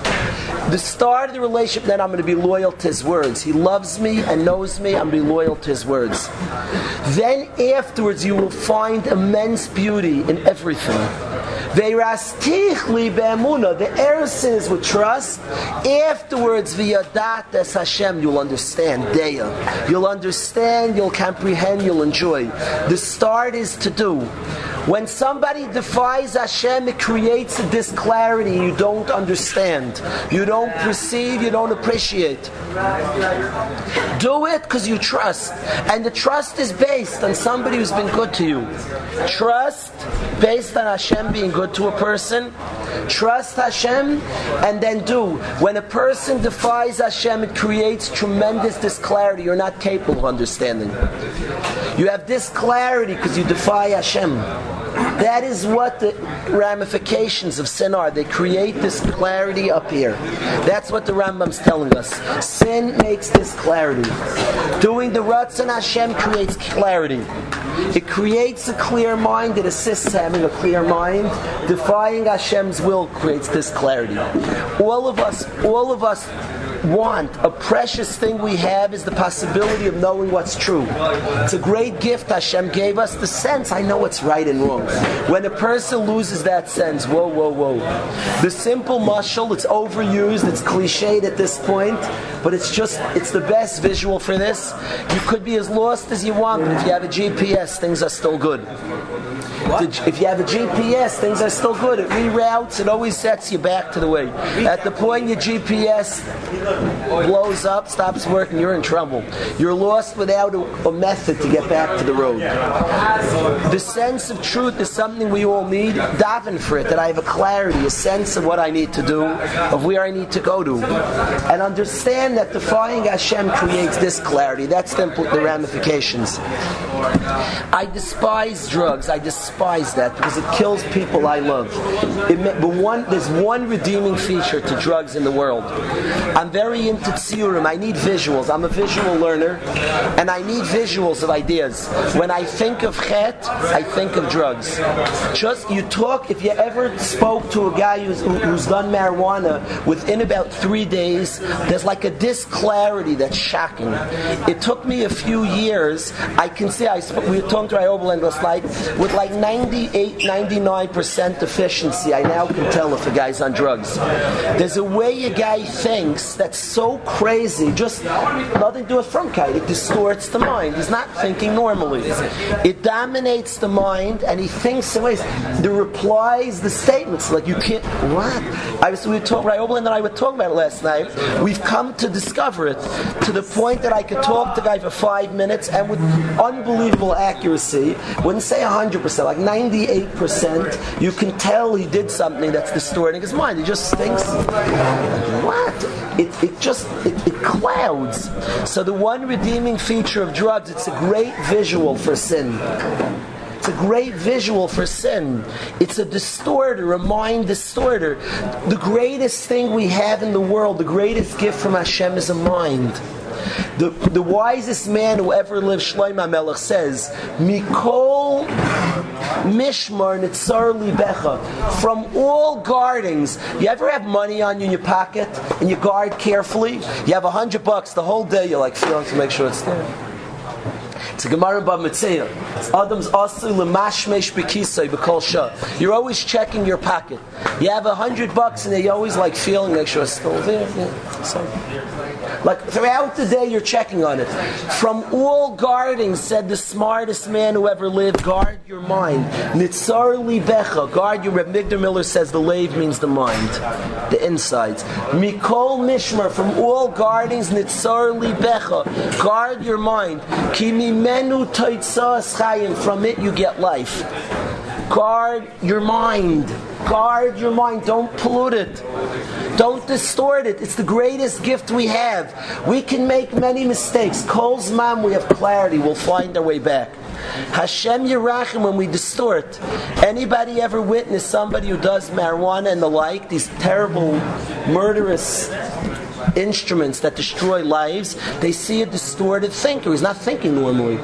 The start of the relationship, then I'm going to be loyal to His words. He loves me and knows me, I'm going to be loyal to His words. Then afterwards, you will find immense beauty in everything. Ve'rastichli be'emuna. The ersin is with trust. Afterwards, v'yadat es Hashem, you'll understand. Deya. You'll understand, you'll comprehend, you'll enjoy. The start is to do. When somebody defies Hashem, it creates a disclarity. You don't understand. You don't perceive, you don't appreciate. Do it because you trust. And the trust is based on somebody who's been good to you. Trust based on Hashem being good to a person. Trust Hashem and then do. When a person defies Hashem, it creates tremendous disclarity. You're not capable of understanding. You have disclarity because you defy Hashem. That is what the ramifications of sin are. They create this clarity up here. That's what the Rambam's telling us. Sin makes this clarity. Doing the Ratzon Hashem creates clarity. It creates a clear mind. It assists having a clear mind. Defying Hashem's will creates this clarity. All of us, all of us want, a precious thing we have is the possibility of knowing what's true. It's a great gift Hashem gave us, the sense I know what's right and wrong. When a person loses that sense, whoa, whoa, whoa. The simple muscle, it's overused, it's cliched at this point, but it's just, it's the best visual for this. You could be as lost as you want, but if you have a GPS, things are still good. If you have a GPS, things are still good. It reroutes, it always sets you back to the way. At the point your GPS blows up, stops working, you're in trouble. You're lost without a, a method to get back to the road. The sense of truth is something we all need. Daven for it, that I have a clarity, a sense of what I need to do, of where I need to go to. And understand that defying Hashem creates this clarity. That's the, the ramifications. I despise drugs. I despise that because it kills people I love. It, but one, there's one redeeming feature to drugs in the world. I'm very into tziurim. I need visuals. I'm a visual learner, and I need visuals of ideas. When I think of chet, I think of drugs. Just you talk. If you ever spoke to a guy who's, who's done marijuana, within about three days, there's like a disclarity that's shocking. It took me a few years. I can say I spoke, we talking to Oberland last night with like 98, 99% efficiency. I now can tell if a guy's on drugs. There's a way a guy thinks that's so crazy, just nothing to do with Frankheit. It distorts the mind. He's not thinking normally. It dominates the mind, and he thinks in ways. The replies, the statements, like you can't. What? I was we were talking. Oberland and I were talking about it last night. We've come to discover it to the point that I could talk to the guy for five minutes and with unbelievable accuracy, wouldn't say 100%, like 98%, you can tell he did something that's distorting his mind. He just thinks, what? It, it just, it, it clouds. So the one redeeming feature of drugs, it's a great visual for sin. It's a great visual for sin. It's a distorter, a mind distorter. The greatest thing we have in the world, the greatest gift from Hashem is a mind. The, the wisest man who ever lived, Shlomo Melech, says, Mikol Mishmar Nitzar Libecha. From all guardings, you ever have money on you in your pocket and you guard carefully? You have a hundred bucks the whole day, you're like feeling to make sure it's there. It's a Gemara Bava Metzia. Adam's asu lemashmesh bekisay b'kol shah. You're always checking your pocket. You have a hundred bucks and you're always like feeling, make sure it's still there. Yeah. So, like throughout the day, you're checking on it. From all guarding, said the smartest man who ever lived, guard your mind. Nitzar libecha, guard your. Reb Migdal Miller says the lave means the mind, the insides. Mikol mishmer, from all guardings, nitzar libecha, guard your mind. Kimi menu taitzas chayim, from it you get life. Guard your mind. Guard your mind. Don't pollute it. Don't distort it. It's the greatest gift we have. We can make many mistakes. Kol's mom, we have clarity. We'll find our way back. Hashem Yerachim, when we distort. Anybody ever witnessed somebody who does marijuana and the like, these terrible, murderous instruments that destroy lives, they see a distorted thinker. He's not thinking normally.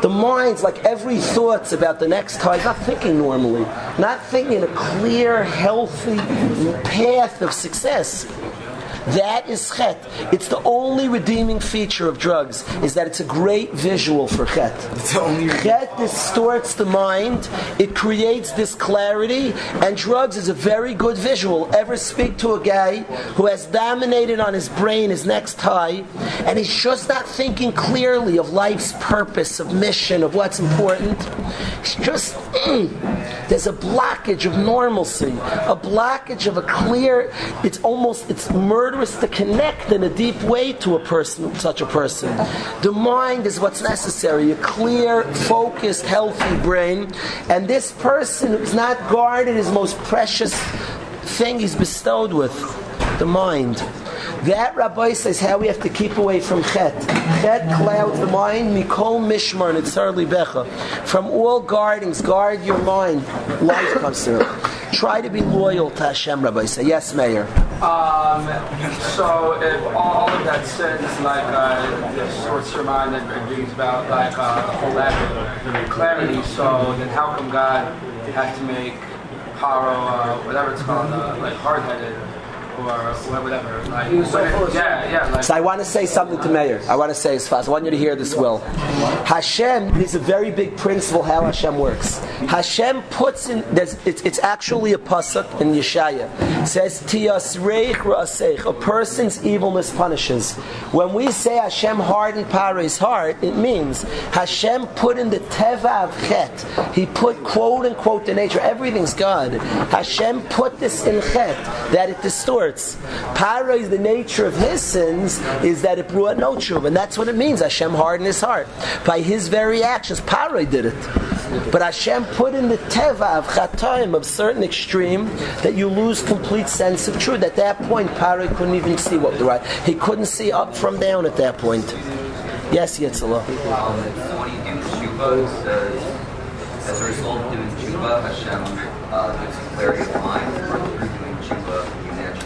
The mind's like every thought's about the next time. He's not thinking normally. Not thinking a clear, healthy path of success. That is chet. It's the only redeeming feature of drugs is that it's a great visual for chet. Chet distorts the mind. It creates this clarity, and drugs is a very good visual. Ever speak to a guy who has dominated on his brain his next high, and he's just not thinking clearly of life's purpose, of mission, of what's important. It's just mm, there's a blockage of normalcy, a blockage of a clear. It's almost it's murderous to connect in a deep way to a person, such a person. The mind is what's necessary, a clear, focused, healthy brain. And this person who's not guarded his most precious thing he's bestowed with, the mind. That Rabbi says how we have to keep away from chet. Chet clouds the mind, mikol mishmar, nitzar libecha. From all guardings, guard your mind. Life comes through. Try to be loyal to Hashem, Rabbi say. Yes, Meir. Um, so if all of that sins, like uh, distorts your mind and, brings about like uh, a lack of clarity, so then how come God had to make Paro, uh, whatever it's called, uh, like hard-headed or whatever? Like, He was so it- full yeah, yeah, like. So I want to say something to Meir. I want to say as fast. I want you to hear this well. Hashem is a very big principle how Hashem works. Hashem puts in. There's, it's, it's actually a pasuk in Yeshaya. It says Tiyasreich Raseich. A person's evilness punishes. When we say Hashem hardened Paro's heart, it means Hashem put in the teva of chet. He put quote unquote the nature. Everything's God. Hashem put this in chet that it distorts. Paro is the nature of his sins is that it brought no tshuva, and that's what it means. Hashem hardened his heart by his very actions. Paro did it, but Hashem put in the teva of chatoim of certain extreme that you lose complete sense of truth. At that point, Paro couldn't even see what the right. He couldn't see up from down at that point. Yes, Yitzhak. says, as a result of doing tshuva, Hashem uh, gives clarity of mind. Doing tshuva,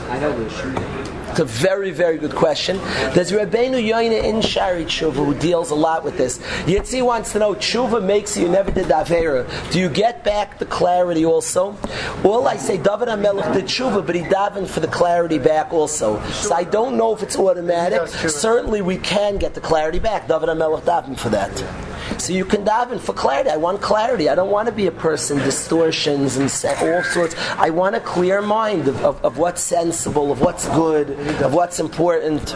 It's a very, very good question. There's Rabbeinu Yoina in Shaarei Tshuva who deals a lot with this. Yitzi wants to know, Tshuva makes you, you never did Avera. Do you get back the clarity also? All I say, David HaMelech did Tshuva, but he davened for the clarity back also. So I don't know if it's automatic. Certainly we can get the clarity back. David HaMelech davened for that. So you can daven for clarity. I want clarity. I don't want to be a person distortions and all sorts. I want a clear mind of, of, of what's sensible, of what's good, of what's important.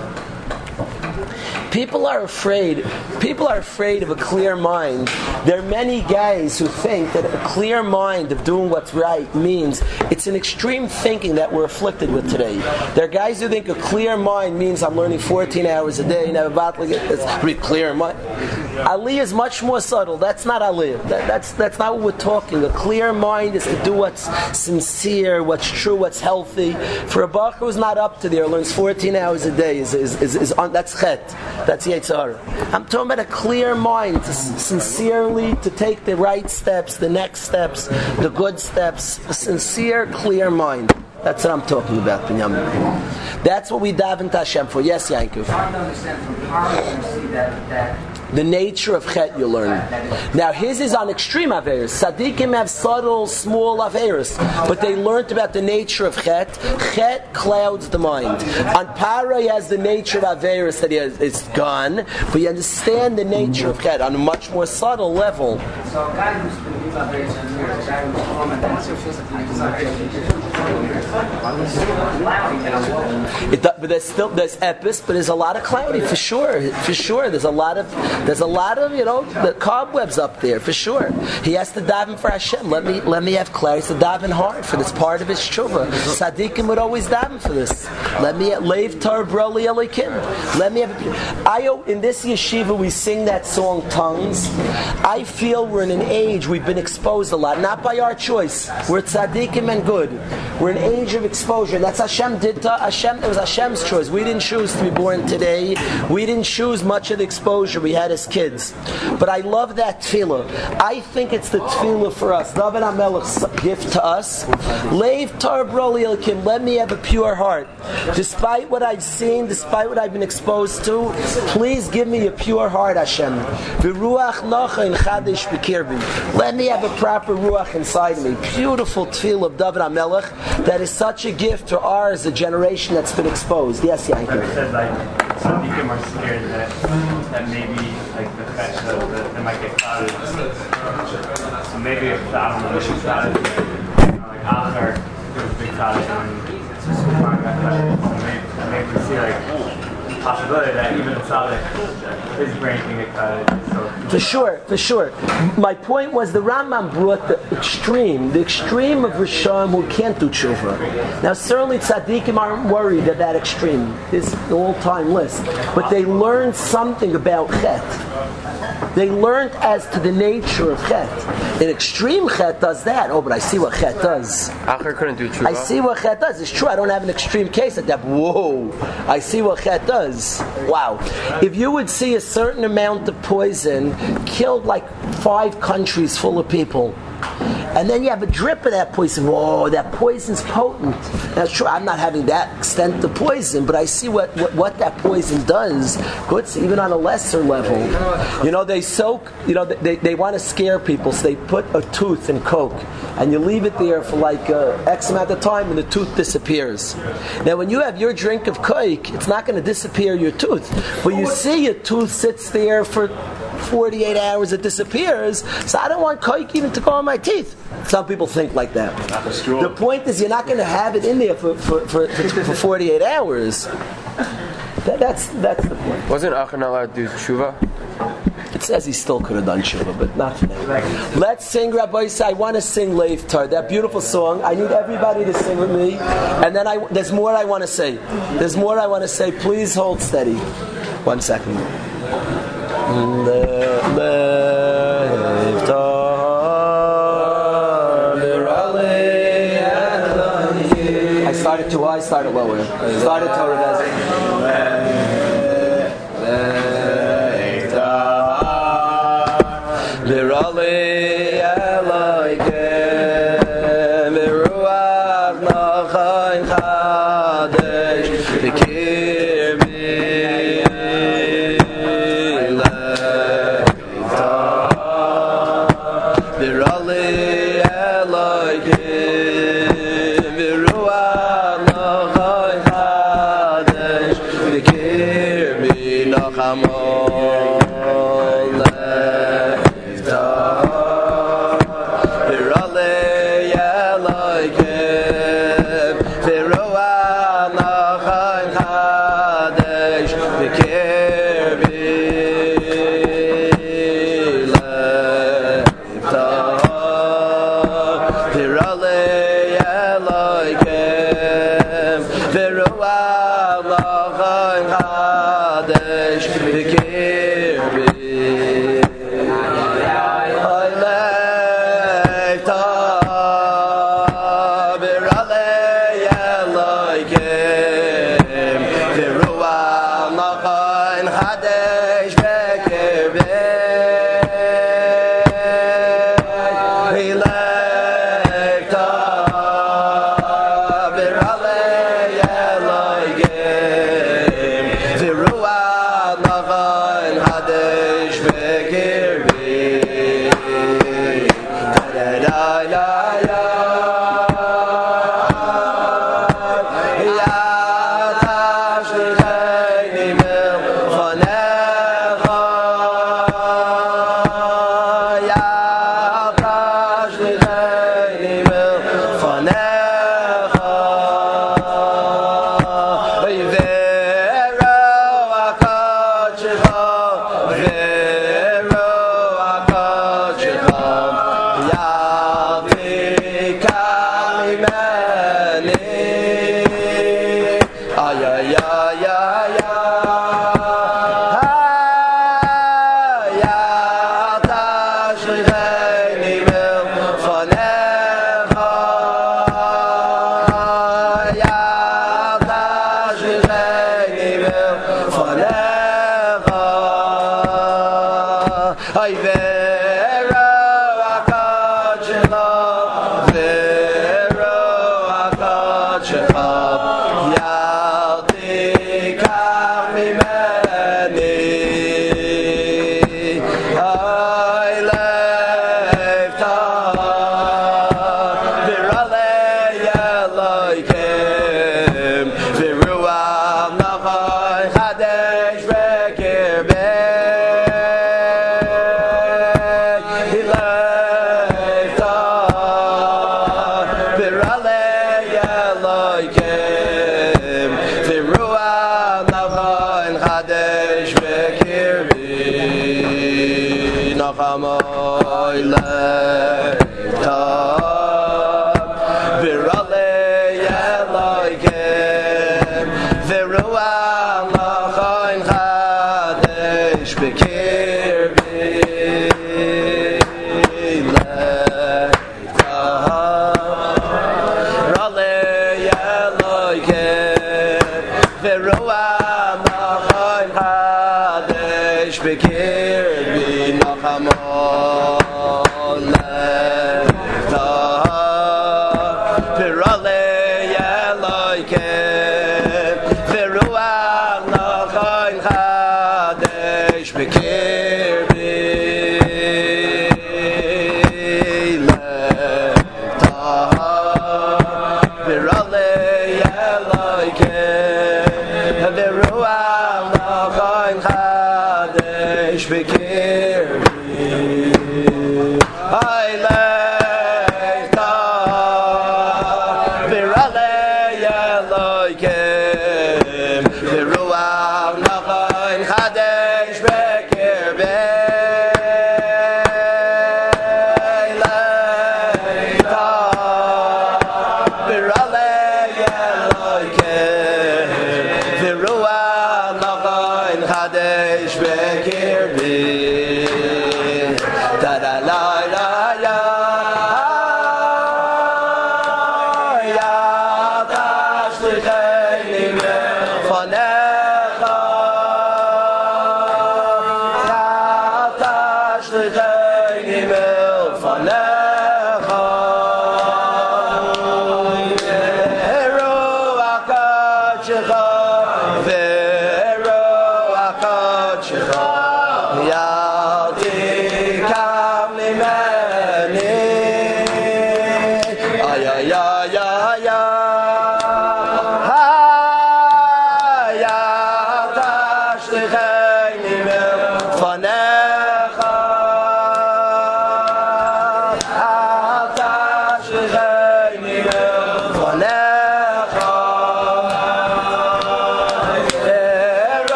People are afraid. People are afraid of a clear mind. There are many guys who think that a clear mind of doing what's right means it's an extreme thinking that we're afflicted with today. There are guys who think a clear mind means I'm learning 14 hours a day and have a battle. It's pretty clear mind. Aliyah is much more subtle. That's not Aliyah. That, that's that's not what we're talking. A clear mind is to do what's sincere, what's true, what's healthy. For a bacher who's not up to there, learns 14 hours a day, is, is, is, is on, that's chet. That's Yetzirah. I'm talking about a clear mind, to sincerely to take the right steps, the next steps, the good steps. A sincere, clear mind. That's what I'm talking about, Binyamin. That's what we daven to Hashem for. Yes, Yankov. to understand from to see that, that The nature of chet you learn. Now his is on extreme averis. Sadiqim have subtle, small averis, but they learned about the nature of chet. Chet clouds the mind. On para he has the nature of averis that he has, it's gone, but you understand the nature of chet on a much more subtle level. So a guy who's been ten years, a guy who's and It, but there's still there's epis, but there's a lot of cloudy for sure. For sure, there's a lot of there's a lot of you know the cobwebs up there for sure. He has to daven for Hashem. Let me let me have clarity. To daven hard for this part of his tshuva. Tzaddikim would always daven for this. Let me Lev tahor b'ra li Elokim. Let me have. I in this yeshiva we sing that song tongues. I feel we're in an age we've been exposed a lot, not by our choice. We're tzaddikim and good. We're an age of exposure. That's Hashem did to Hashem. It was Hashem's choice. We didn't choose to be born today. We didn't choose much of the exposure we had as kids. But I love that tefillah. I think it's the tefillah for us. David HaMelech's gift to us. Leiv tar. Let me have a pure heart. Despite what I've seen, despite what I've been exposed to, please give me a pure heart, Hashem. V'ruach. Let me have a proper ruach inside me. Beautiful tefillah of David HaMelech that is such a gift to ours, a generation that's been exposed. Yes, Yankee. some people are scared that that maybe like the fact that, might get clouded. So maybe if the album was clouded, like Acher, it was big clouded and maybe, maybe we see like possibility that even his brain can get clouded. So For sure, for sure. My point was the Rambam brought the extreme, the extreme of Rishon who can't do tshuva. Now, certainly tzaddikim aren't worried at that extreme. The all-time list. But they learned something about chet. They learned as to the nature of chet. An extreme chet does that. Oh, but I see what chet does. Acher couldn't do tshuva. I see what chet does. It's true. I don't have an extreme case at that. Whoa! I see what chet does. Wow! If you would see a certain amount of poison killed like five countries full of people. And then you have a drip of that poison. Whoa, that poison's potent. That's true. I'm not having that extent of poison, but I see what, what, what that poison does. Good, even on a lesser level. You know, they soak, you know, they, they want to scare people, so they put a tooth in Coke, and you leave it there for like uh, X amount of time, and the tooth disappears. Now, when you have your drink of Coke, it's not going to disappear your tooth, but you see your tooth sits there for 48 hours, it disappears, so I don't want Coke even to go on my teeth. Some people think like that. The point is, you're not going to have it in there for, for, for, for, for 48 hours. That, that's, that's the point. Wasn't Acher not allowed to do tshuva? It says he still could have done Shiva, but not for now. Let's sing, Rabbi Yisai. I want to sing Leiftar, that beautiful song. I need everybody to sing with me. And then I, there's more I want to say. There's more I want to say. Please hold steady. One second. I started too high, I started lower. Started Torah Lirali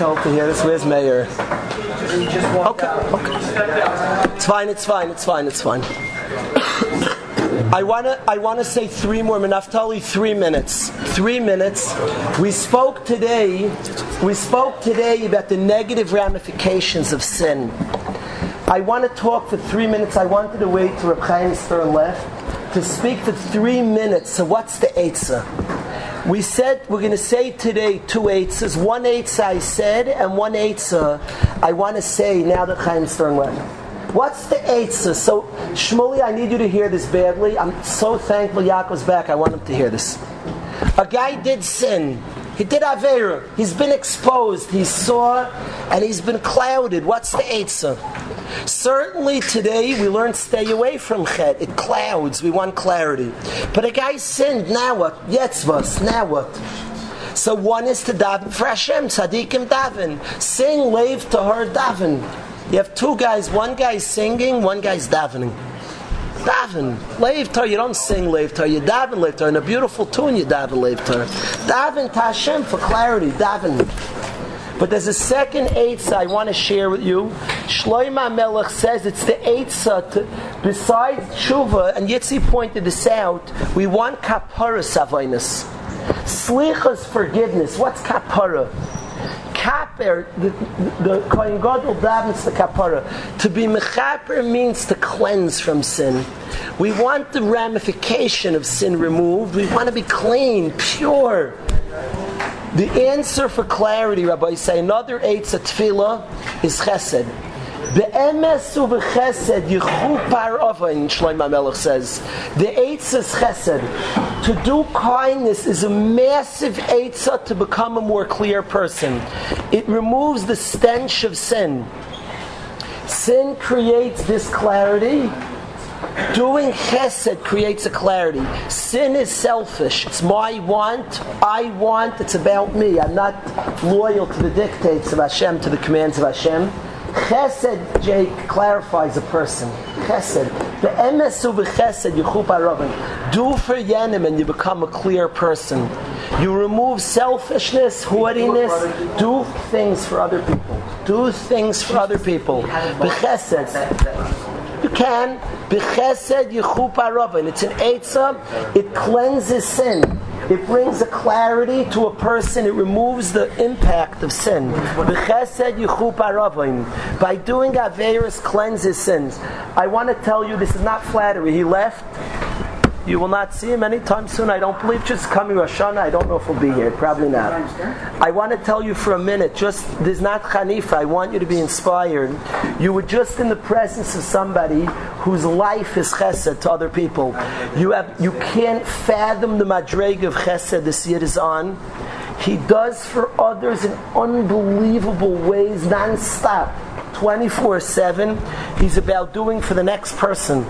want to this. Where's Meir? Okay, okay. It's fine, it's fine, it's fine, it's fine. I wanna I wanna say three more Naftali, three minutes. Three minutes. We spoke today we spoke today about the negative ramifications of sin. I want to talk for three minutes. I wanted to wait till Reb Chaim Stern left to speak for three minutes. So what's the Eitzah? We said we're going to say today two eitzahs. One eitzah I said, and one eitzah I want to say now that Chaim Stern left. What's the eitzah? So Shmuley, I need you to hear this badly. I'm so thankful Yaakov's back. I want him to hear this. A guy did sin. He did Avera. He's been exposed. He saw, and he's been clouded. What's the eitzah? Certainly today we learn stay away from chet. It clouds. We want clarity. But a guy sinned. Now what? Yetzvas. Now what? So one is to daven for Hashem, tzaddikim daven. Sing lave to her daven. You have two guys. One guy's singing, one guy's davening. Daven, lave tar. You don't sing lave tar. You daven tar. In a beautiful tune, you daven tar. Daven to Hashem for clarity. Daven. But there's a second eitzah I want to share with you. Shloima Melech says it's the eitzah to, besides tshuva, and Yitzi pointed this out, we want kapara savainas. Slichas forgiveness. What's kapara? Kaper, the, the, the Kohen Gadol davens the kapara. To be mechaper means to cleanse from sin. We want the ramification of sin removed. We want to be clean, pure. The answer for clarity, Rabbi, say another eight tefillah is chesed. Be'emes u'v'chesed yichupar ovain, Shlomo Melech says. The eitzah is chesed. To do kindness is a massive eitzah to become a more clear person. It removes the stench of sin. Sin creates this clarity. Doing chesed creates a clarity. Sin is selfish. It's my want, I want, it's about me. I'm not loyal to the dictates of Hashem, to the commands of Hashem. Chesed, Jake, clarifies a person. Chesed. The emesu v'chesed yichup aravim. Do for yenim and you become a clear person. You remove selfishness, haughtiness. Do things for other people. Do things for other people. B'chesed. You can. B'chesed yichup aravim. It's an eitzah. It cleanses sin. It brings a clarity to a person. It removes the impact of sin. B'chesed yichup aravim. By doing Averis cleanses sins. I want to tell you this is not flattery. He left. You will not see him anytime soon. I don't believe just coming Rosh Hashanah. I don't know if he'll be here. Probably not. I want to tell you for a minute. Just there's not Hanifa. I want you to be inspired. You were just in the presence of somebody whose life is chesed to other people. You have you can't fathom the madreg of chesed this year is on. He does for others in unbelievable ways, non-stop, 24-7. He's about doing for the next person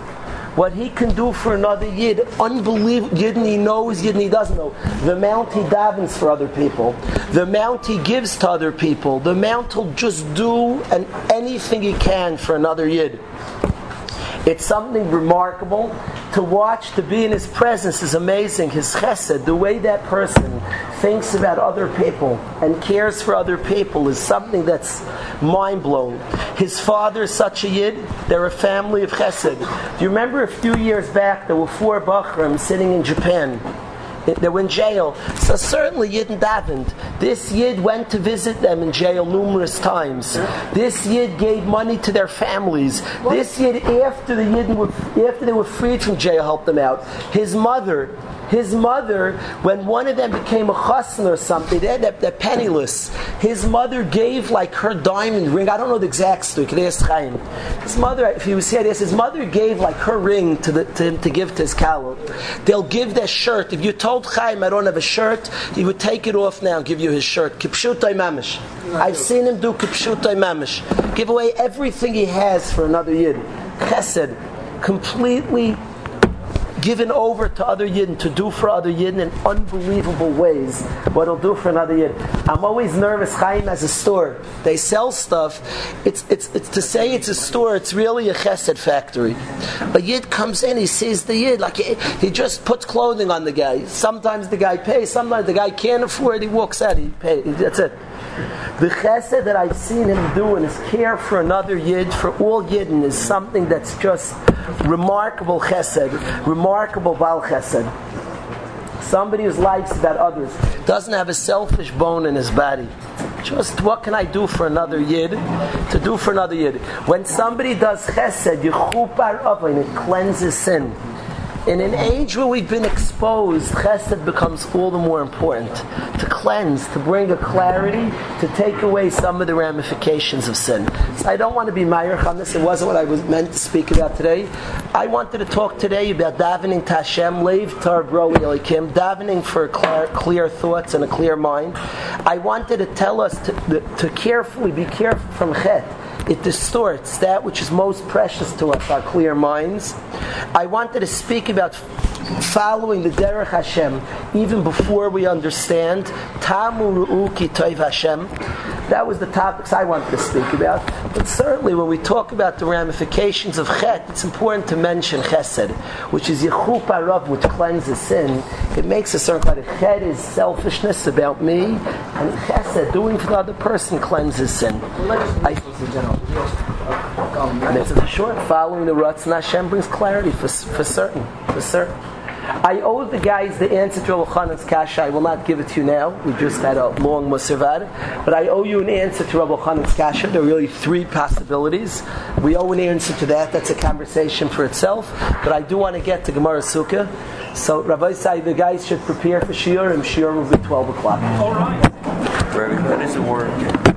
what he can do for another yid, unbelievable. Yid he knows, yid he doesn't know. The amount he davens for other people, the amount he gives to other people, the amount he'll just do and anything he can for another yid. It's something remarkable to watch, to be in his presence is amazing. His chesed, the way that person thinks about other people and cares for other people is something that's mind blowing. His father is such a yid, they're a family of chesed. Do you remember a few years back there were four Bachram sitting in Japan? They were in jail. So certainly Yid davened. This Yid went to visit them in jail numerous times. This Yid gave money to their families. This Yid, after the Yid were, after they were freed from jail, helped them out. His mother, his mother, when one of them became a chassan or something, they're, they're, they're, penniless. His mother gave like her diamond ring. I don't know the exact story. His mother, if he was here, yes, his mother gave like her ring to, the, to him to give to his kallah. They'll give their shirt. If you told Chaim, I don't have a shirt, he would take it off now and give you his shirt. Kipshutai mamish. I've seen him do kipshutai mamish. Give away everything he has for another yid. Chesed. Completely given over to other Yidden to do for other Yidden in unbelievable ways what he'll do for another Yid. I'm always nervous, Chaim has a store. They sell stuff. It's, it's, it's to say it's a store, it's really a chesed factory. A Yid comes in, he sees the Yid, like he, he just puts clothing on the guy. Sometimes the guy pays, sometimes the guy can't afford he walks out, he pays. That's it. The chesed that I've seen him do and his care for another yid, for all yidden, is something that's just remarkable chesed, remarkable bal chesed. Somebody whose life's about others doesn't have a selfish bone in his body. Just what can I do for another yid? To do for another yid. When somebody does chesed, yichupar avin, it cleanses sin. In an age where we've been exposed, chesed becomes all the more important. To cleanse, to bring a clarity, to take away some of the ramifications of sin. So I don't want to be Meyer on this. It wasn't what I was meant to speak about today. I wanted to talk today about davening to Hashem, leiv tar bro elikim, davening for clear, clear thoughts and a clear mind. I wanted to tell us to, to carefully be careful from chet it distorts that which is most precious to us, our clear minds. I wanted to speak about following the Derech Hashem even before we understand. Tamu Ru'uki Toiv Hashem. That was the topics I wanted to speak about. But certainly when we talk about the ramifications of Chet, it's important to mention Chesed, which is Yechup Arav, which cleanses sin. It makes a certain kind of Chet is selfishness about me, and Chesed, doing for the other person, cleanses sin. I, and it's short. Following the Ratzon Hashem brings clarity for, for certain. For certain. I owe the guys the answer to Rabbi Chanan's kasha. I will not give it to you now. We just had a long mussar vaad. But I owe you an answer to Rabbi Chanan's kasha. There are really three possibilities. We owe an answer to that. That's a conversation for itself. But I do want to get to Gemara Sukkah. So Rabbi say the guys should prepare for Shiur, and Shiur will be 12 o'clock. Where, when is the war?